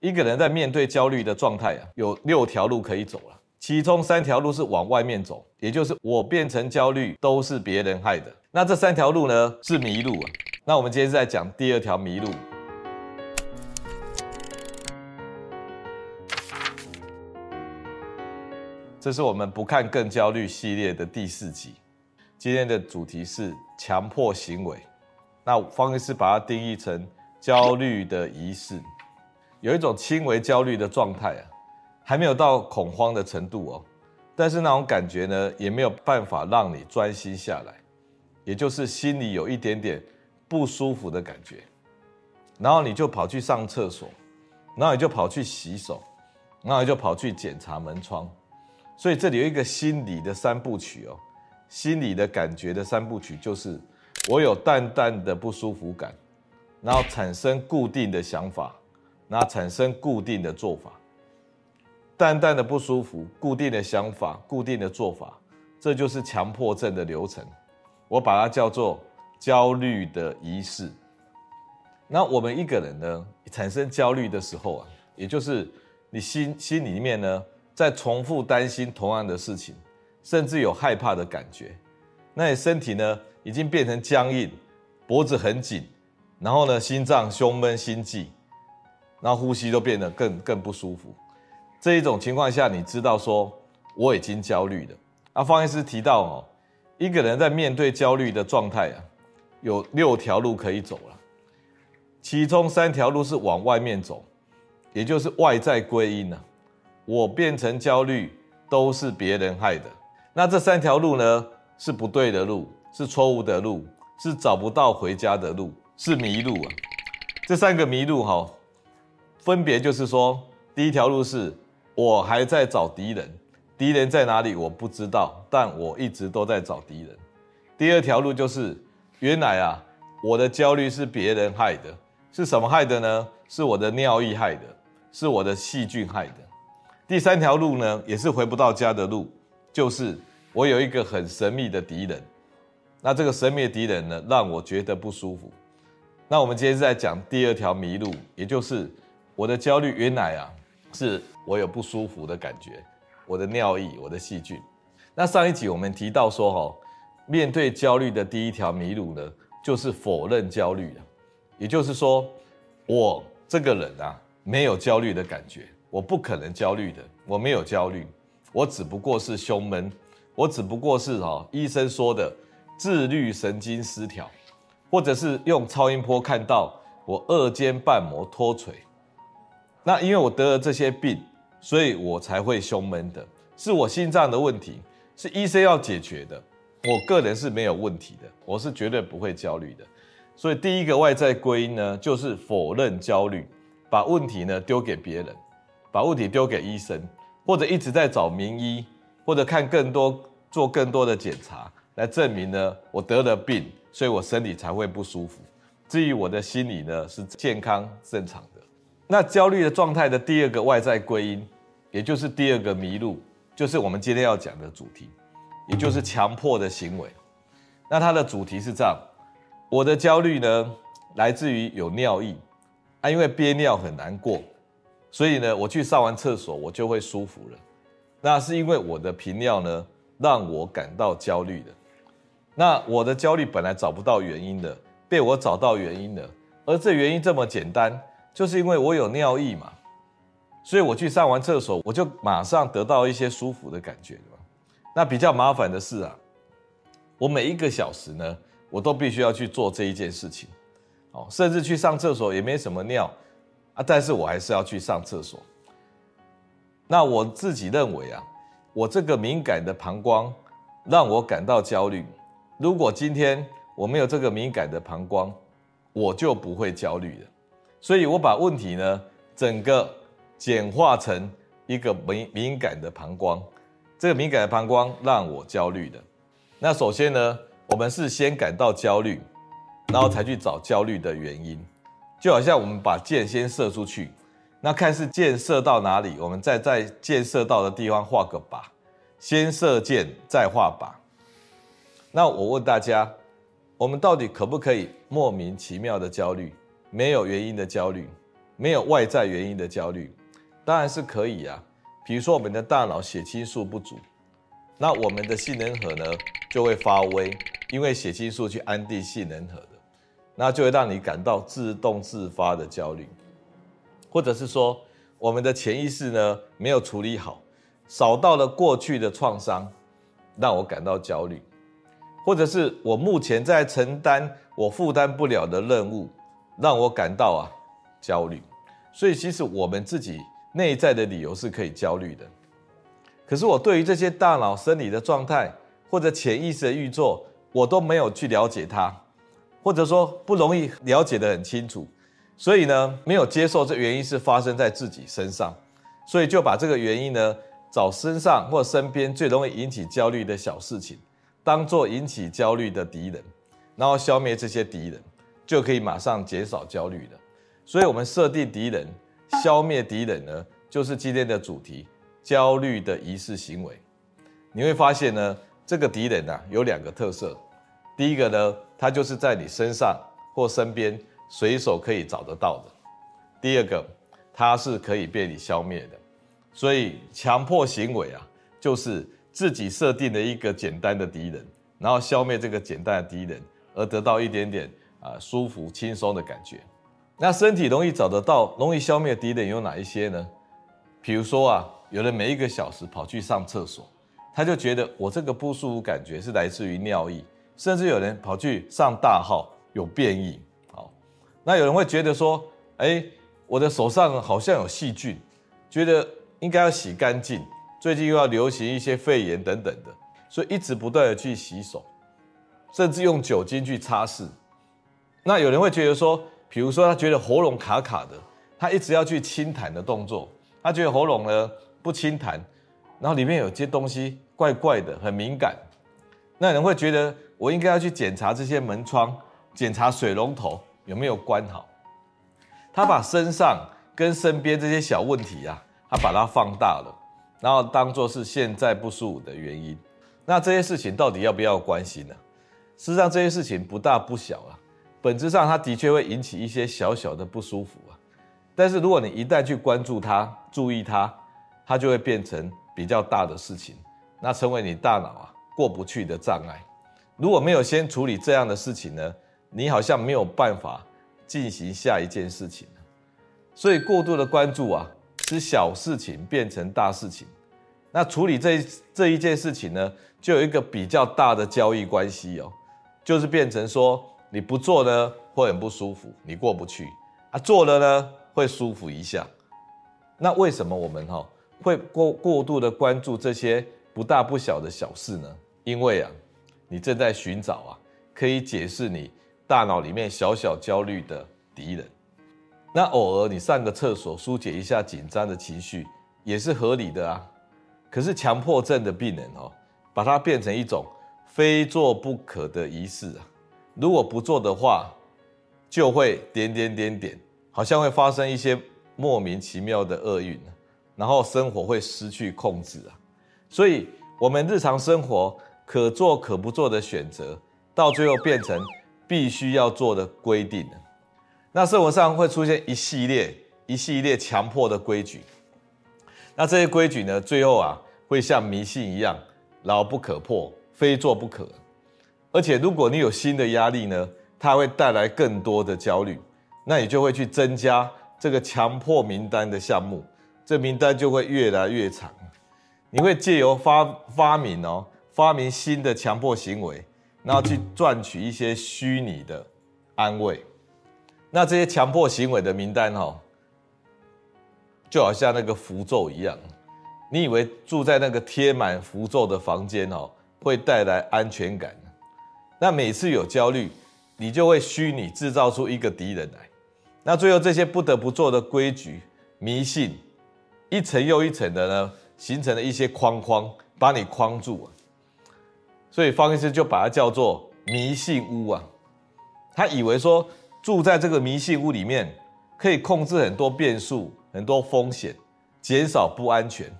一个人在面对焦虑的状态啊，有六条路可以走了，其中三条路是往外面走，也就是我变成焦虑都是别人害的。那这三条路呢，是迷路啊。那我们今天是在讲第二条迷路。这是我们不看更焦虑系列的第四集，今天的主题是强迫行为。那方医师把它定义成焦虑的仪式。有一种轻微焦虑的状态啊，还没有到恐慌的程度哦，但是那种感觉呢，也没有办法让你专心下来，也就是心里有一点点不舒服的感觉，然后你就跑去上厕所，然后你就跑去洗手，然后你就跑去检查门窗，所以这里有一个心理的三部曲哦，心理的感觉的三部曲就是我有淡淡的不舒服感，然后产生固定的想法。那产生固定的做法，淡淡的不舒服，固定的想法，固定的做法，这就是强迫症的流程。我把它叫做焦虑的仪式。那我们一个人呢，产生焦虑的时候啊，也就是你心心里面呢，在重复担心同样的事情，甚至有害怕的感觉。那你身体呢，已经变成僵硬，脖子很紧，然后呢，心脏、胸闷、心悸。然后呼吸都变得更更不舒服，这一种情况下，你知道说我已经焦虑了。那，方医师提到哦，一个人在面对焦虑的状态啊，有六条路可以走了，其中三条路是往外面走，也就是外在归因了。我变成焦虑都是别人害的。那这三条路呢，是不对的路，是错误的路，是找不到回家的路，是迷路啊。这三个迷路哈。分别就是说，第一条路是我还在找敌人，敌人在哪里我不知道，但我一直都在找敌人。第二条路就是原来啊，我的焦虑是别人害的，是什么害的呢？是我的尿意害的，是我的细菌害的。第三条路呢，也是回不到家的路，就是我有一个很神秘的敌人，那这个神秘的敌人呢，让我觉得不舒服。那我们今天是在讲第二条迷路，也就是。我的焦虑原来啊，是我有不舒服的感觉，我的尿意，我的细菌。那上一集我们提到说，哈，面对焦虑的第一条迷路呢，就是否认焦虑了。也就是说，我这个人啊，没有焦虑的感觉，我不可能焦虑的，我没有焦虑，我只不过是胸闷，我只不过是哈医生说的自律神经失调，或者是用超音波看到我二尖瓣膜脱垂。那因为我得了这些病，所以我才会胸闷的，是我心脏的问题，是医生要解决的。我个人是没有问题的，我是绝对不会焦虑的。所以第一个外在归因呢，就是否认焦虑，把问题呢丢给别人，把问题丢给医生，或者一直在找名医，或者看更多、做更多的检查来证明呢我得了病，所以我身体才会不舒服。至于我的心理呢是健康正常的。那焦虑的状态的第二个外在归因，也就是第二个迷路，就是我们今天要讲的主题，也就是强迫的行为。那它的主题是这样：我的焦虑呢，来自于有尿意啊，因为憋尿很难过，所以呢，我去上完厕所我就会舒服了。那是因为我的频尿呢，让我感到焦虑的。那我的焦虑本来找不到原因的，被我找到原因了，而这原因这么简单。就是因为我有尿意嘛，所以我去上完厕所，我就马上得到一些舒服的感觉嘛。那比较麻烦的是啊，我每一个小时呢，我都必须要去做这一件事情，哦，甚至去上厕所也没什么尿啊，但是我还是要去上厕所。那我自己认为啊，我这个敏感的膀胱让我感到焦虑。如果今天我没有这个敏感的膀胱，我就不会焦虑了。所以我把问题呢，整个简化成一个敏敏感的膀胱，这个敏感的膀胱让我焦虑的。那首先呢，我们是先感到焦虑，然后才去找焦虑的原因。就好像我们把箭先射出去，那看是箭射到哪里，我们再在箭射到的地方画个靶，先射箭再画靶。那我问大家，我们到底可不可以莫名其妙的焦虑？没有原因的焦虑，没有外在原因的焦虑？当然是可以啊。比如说我们的大脑血清素不足，那我们的杏仁核呢就会发威，因为血清素去安定杏仁核的，那就会让你感到自动自发的焦虑，或者是说我们的潜意识呢没有处理好，扫到了过去的创伤，让我感到焦虑，或者是我目前在承担我负担不了的任务，让我感到啊焦虑。所以其实我们自己。内在的理由是可以焦虑的，可是我对于这些大脑生理的状态或者潜意识的运作，我都没有去了解它，或者说不容易了解得很清楚，所以呢，没有接受这原因是发生在自己身上，所以就把这个原因呢，找身上或身边最容易引起焦虑的小事情，当做引起焦虑的敌人，然后消灭这些敌人，就可以马上减少焦虑了。所以我们设定敌人。消灭敌人呢，就是今天的主题——焦虑的仪式行为。你会发现呢，这个敌人啊有两个特色。第一个呢，它就是在你身上或身边随手可以找得到的；第二个，它是可以被你消灭的。所以，强迫行为啊，就是自己设定了一个简单的敌人，然后消灭这个简单的敌人，而得到一点点啊舒服、轻松的感觉。那身体容易找得到、容易消灭敌人有哪一些呢？比如说啊，有人每一个小时跑去上厕所，他就觉得我这个不舒服感觉是来自于尿意，甚至有人跑去上大号有便意。好，那有人会觉得说，哎，我的手上好像有细菌，觉得应该要洗干净。最近又要流行一些肺炎等等的，所以一直不断的去洗手，甚至用酒精去擦拭。那有人会觉得说，比如说，他觉得喉咙卡卡的，他一直要去清痰的动作。他觉得喉咙呢不清痰，然后里面有些东西怪怪的，很敏感。那有人会觉得我应该要去检查这些门窗，检查水龙头有没有关好。他把身上跟身边这些小问题啊，他把它放大了，然后当做是现在不舒服的原因。那这些事情到底要不要关心呢？事实上，这些事情不大不小啊。本质上，它的确会引起一些小小的不舒服啊。但是，如果你一旦去关注它、注意它，它就会变成比较大的事情，那成为你大脑啊过不去的障碍。如果没有先处理这样的事情呢，你好像没有办法进行下一件事情。所以，过度的关注啊，使小事情变成大事情。那处理这这一件事情呢，就有一个比较大的交易关系哦，就是变成说。你不做呢，会很不舒服，你过不去啊；做了呢，会舒服一下。那为什么我们哈会过过度的关注这些不大不小的小事呢？因为啊，你正在寻找啊，可以解释你大脑里面小小焦虑的敌人。那偶尔你上个厕所，疏解一下紧张的情绪，也是合理的啊。可是强迫症的病人哦，把它变成一种非做不可的仪式啊。如果不做的话，就会点点点点，好像会发生一些莫名其妙的厄运，然后生活会失去控制啊。所以，我们日常生活可做可不做的选择，到最后变成必须要做的规定。那生活上会出现一系列一系列强迫的规矩，那这些规矩呢，最后啊，会像迷信一样，牢不可破，非做不可。而且，如果你有新的压力呢，它会带来更多的焦虑，那你就会去增加这个强迫名单的项目，这名单就会越来越长。你会借由发发明哦，发明新的强迫行为，然后去赚取一些虚拟的安慰。那这些强迫行为的名单哦，就好像那个符咒一样，你以为住在那个贴满符咒的房间哦，会带来安全感？那每次有焦虑，你就会虚拟制造出一个敌人来。那最后这些不得不做的规矩、迷信，一层又一层的呢，形成了一些框框，把你框住啊。所以方医师就把它叫做迷信屋啊。他以为说住在这个迷信屋里面，可以控制很多变数、很多风险，减少不安全。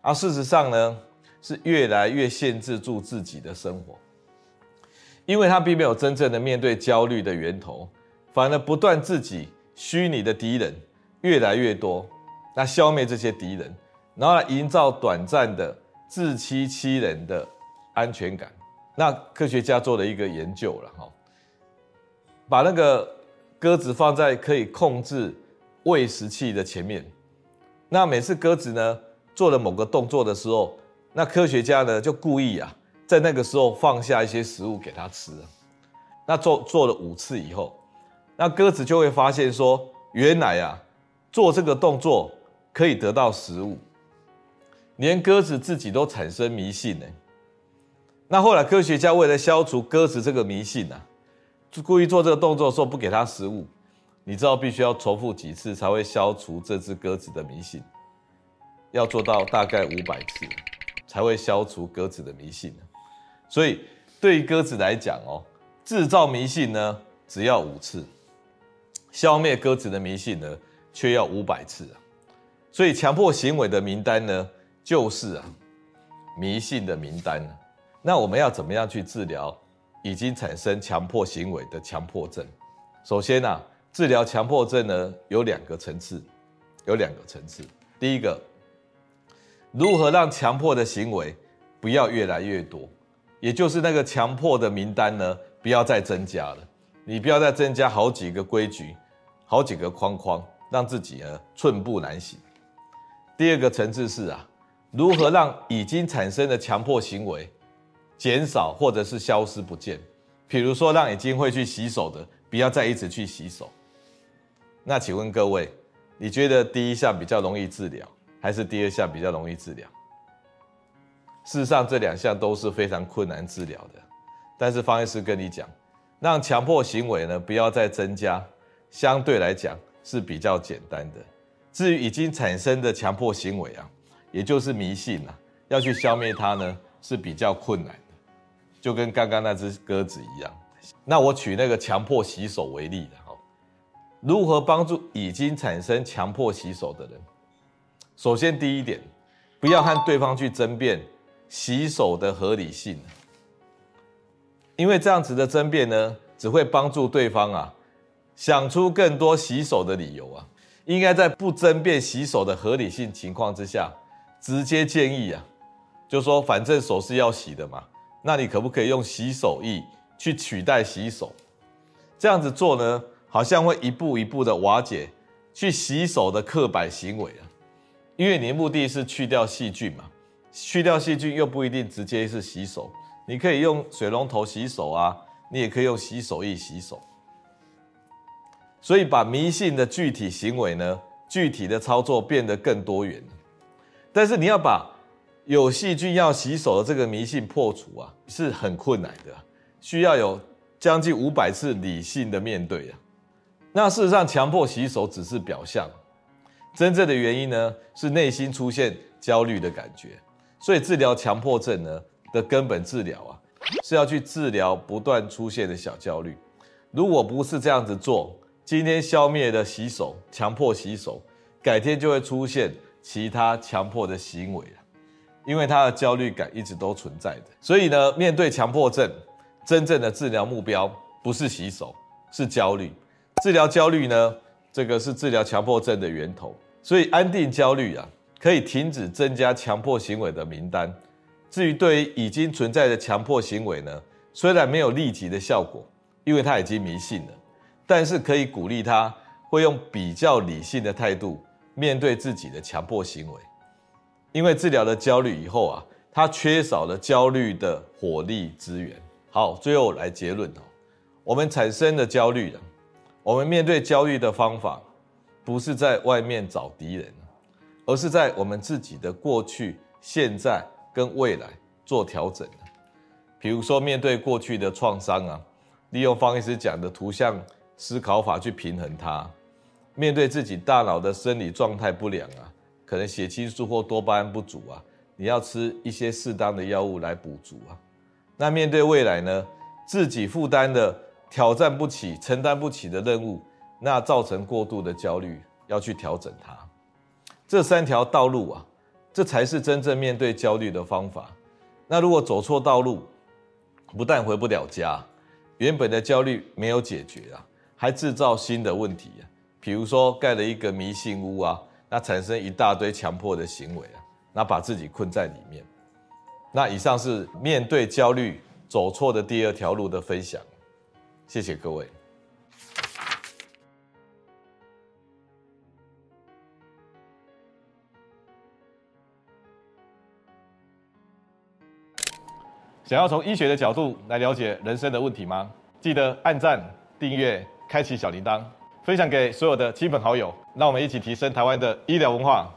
而事实上呢，是越来越限制住自己的生活。因为他并没有真正的面对焦虑的源头，反而不断自己虚拟的敌人，越来越多，那消灭这些敌人，然后来营造短暂的自欺欺人的安全感。那科学家做了一个研究了哈，把那个鸽子放在可以控制喂食器的前面，那每次鸽子呢做了某个动作的时候，那科学家呢就故意啊在那个时候放下一些食物给它吃。那做做了五次以后，那鸽子就会发现说，原来啊做这个动作可以得到食物，连鸽子自己都产生迷信呢。那后来科学家为了消除鸽子这个迷信啊，就故意做这个动作的时候不给它食物。你知道必须要重复几次才会消除这只鸽子的迷信？要做到大概五百次才会消除鸽子的迷信。所以对鸽子来讲哦，制造迷信呢只要五次，消灭鸽子的迷信呢却要五百次啊。所以强迫行为的名单呢就是啊迷信的名单。那我们要怎么样去治疗已经产生强迫行为的强迫症？首先呢、啊，治疗强迫症呢有两个层次，有两个层次。第一个，如何让强迫的行为不要越来越多，也就是那个强迫的名单呢不要再增加了，你不要再增加好几个规矩，好几个框框，让自己呢寸步难行。第二个层次是啊，如何让已经产生的强迫行为减少或者是消失不见，比如说让已经会去洗手的不要再一直去洗手。那请问各位，你觉得第一项比较容易治疗，还是第二项比较容易治疗？事实上，这两项都是非常困难治疗的。但是方医师跟你讲，让强迫行为呢不要再增加，相对来讲是比较简单的。至于已经产生的强迫行为啊，也就是迷信啊，要去消灭它呢是比较困难。就跟刚刚那只鸽子一样，那我取那个强迫洗手为例的哈，如何帮助已经产生强迫洗手的人？首先第一点，不要和对方去争辩洗手的合理性，因为这样子的争辩呢，只会帮助对方啊想出更多洗手的理由啊。应该在不争辩洗手的合理性情况之下，直接建议啊，就说反正手是要洗的嘛。那你可不可以用洗手液去取代洗手？这样子做呢，好像会一步一步的瓦解去洗手的刻板行为啊。因为你的目的是去掉细菌嘛，去掉细菌又不一定直接是洗手，你可以用水龙头洗手啊，你也可以用洗手液洗手。所以把迷信的具体行为呢，具体的操作变得更多元。但是你要把有细菌要洗手的这个迷信破除啊，是很困难的，需要有将近五百次理性的面对啊。那事实上，强迫洗手只是表象，真正的原因呢，是内心出现焦虑的感觉。所以治疗强迫症呢的根本治疗啊，是要去治疗不断出现的小焦虑。如果不是这样子做，今天消灭了洗手，强迫洗手，改天就会出现其他强迫的行为。因为他的焦虑感一直都存在的，所以呢，面对强迫症，真正的治疗目标不是洗手，是焦虑。治疗焦虑呢，这个是治疗强迫症的源头。所以安定焦虑啊，可以停止增加强迫行为的名单。至于对于已经存在的强迫行为呢，虽然没有立即的效果，因为他已经迷信了，但是可以鼓励他会用比较理性的态度面对自己的强迫行为。因为治疗了焦虑以后啊，他缺少了焦虑的火力资源。好，最后来结论哦，我们产生的焦虑了，我们面对焦虑的方法，不是在外面找敌人，而是在我们自己的过去、现在跟未来做调整。比如说，面对过去的创伤啊，利用方医师讲的图像思考法去平衡它；面对自己大脑的生理状态不良啊。可能血清素或多巴胺不足啊，你要吃一些适当的药物来补足啊。那面对未来呢，自己负担的挑战不起、承担不起的任务，那造成过度的焦虑，要去调整它。这三条道路啊，这才是真正面对焦虑的方法。那如果走错道路，不但回不了家，原本的焦虑没有解决啊，还制造新的问题啊。比如说盖了一个迷信屋啊，那产生一大堆强迫的行为啊，那把自己困在里面。那以上是面对焦虑走错的第二条路的分享，谢谢各位。想要从医学的角度来了解人生的问题吗？记得按赞、订阅、开启小铃铛，分享给所有的亲朋好友，让我们一起提升台湾的医疗文化。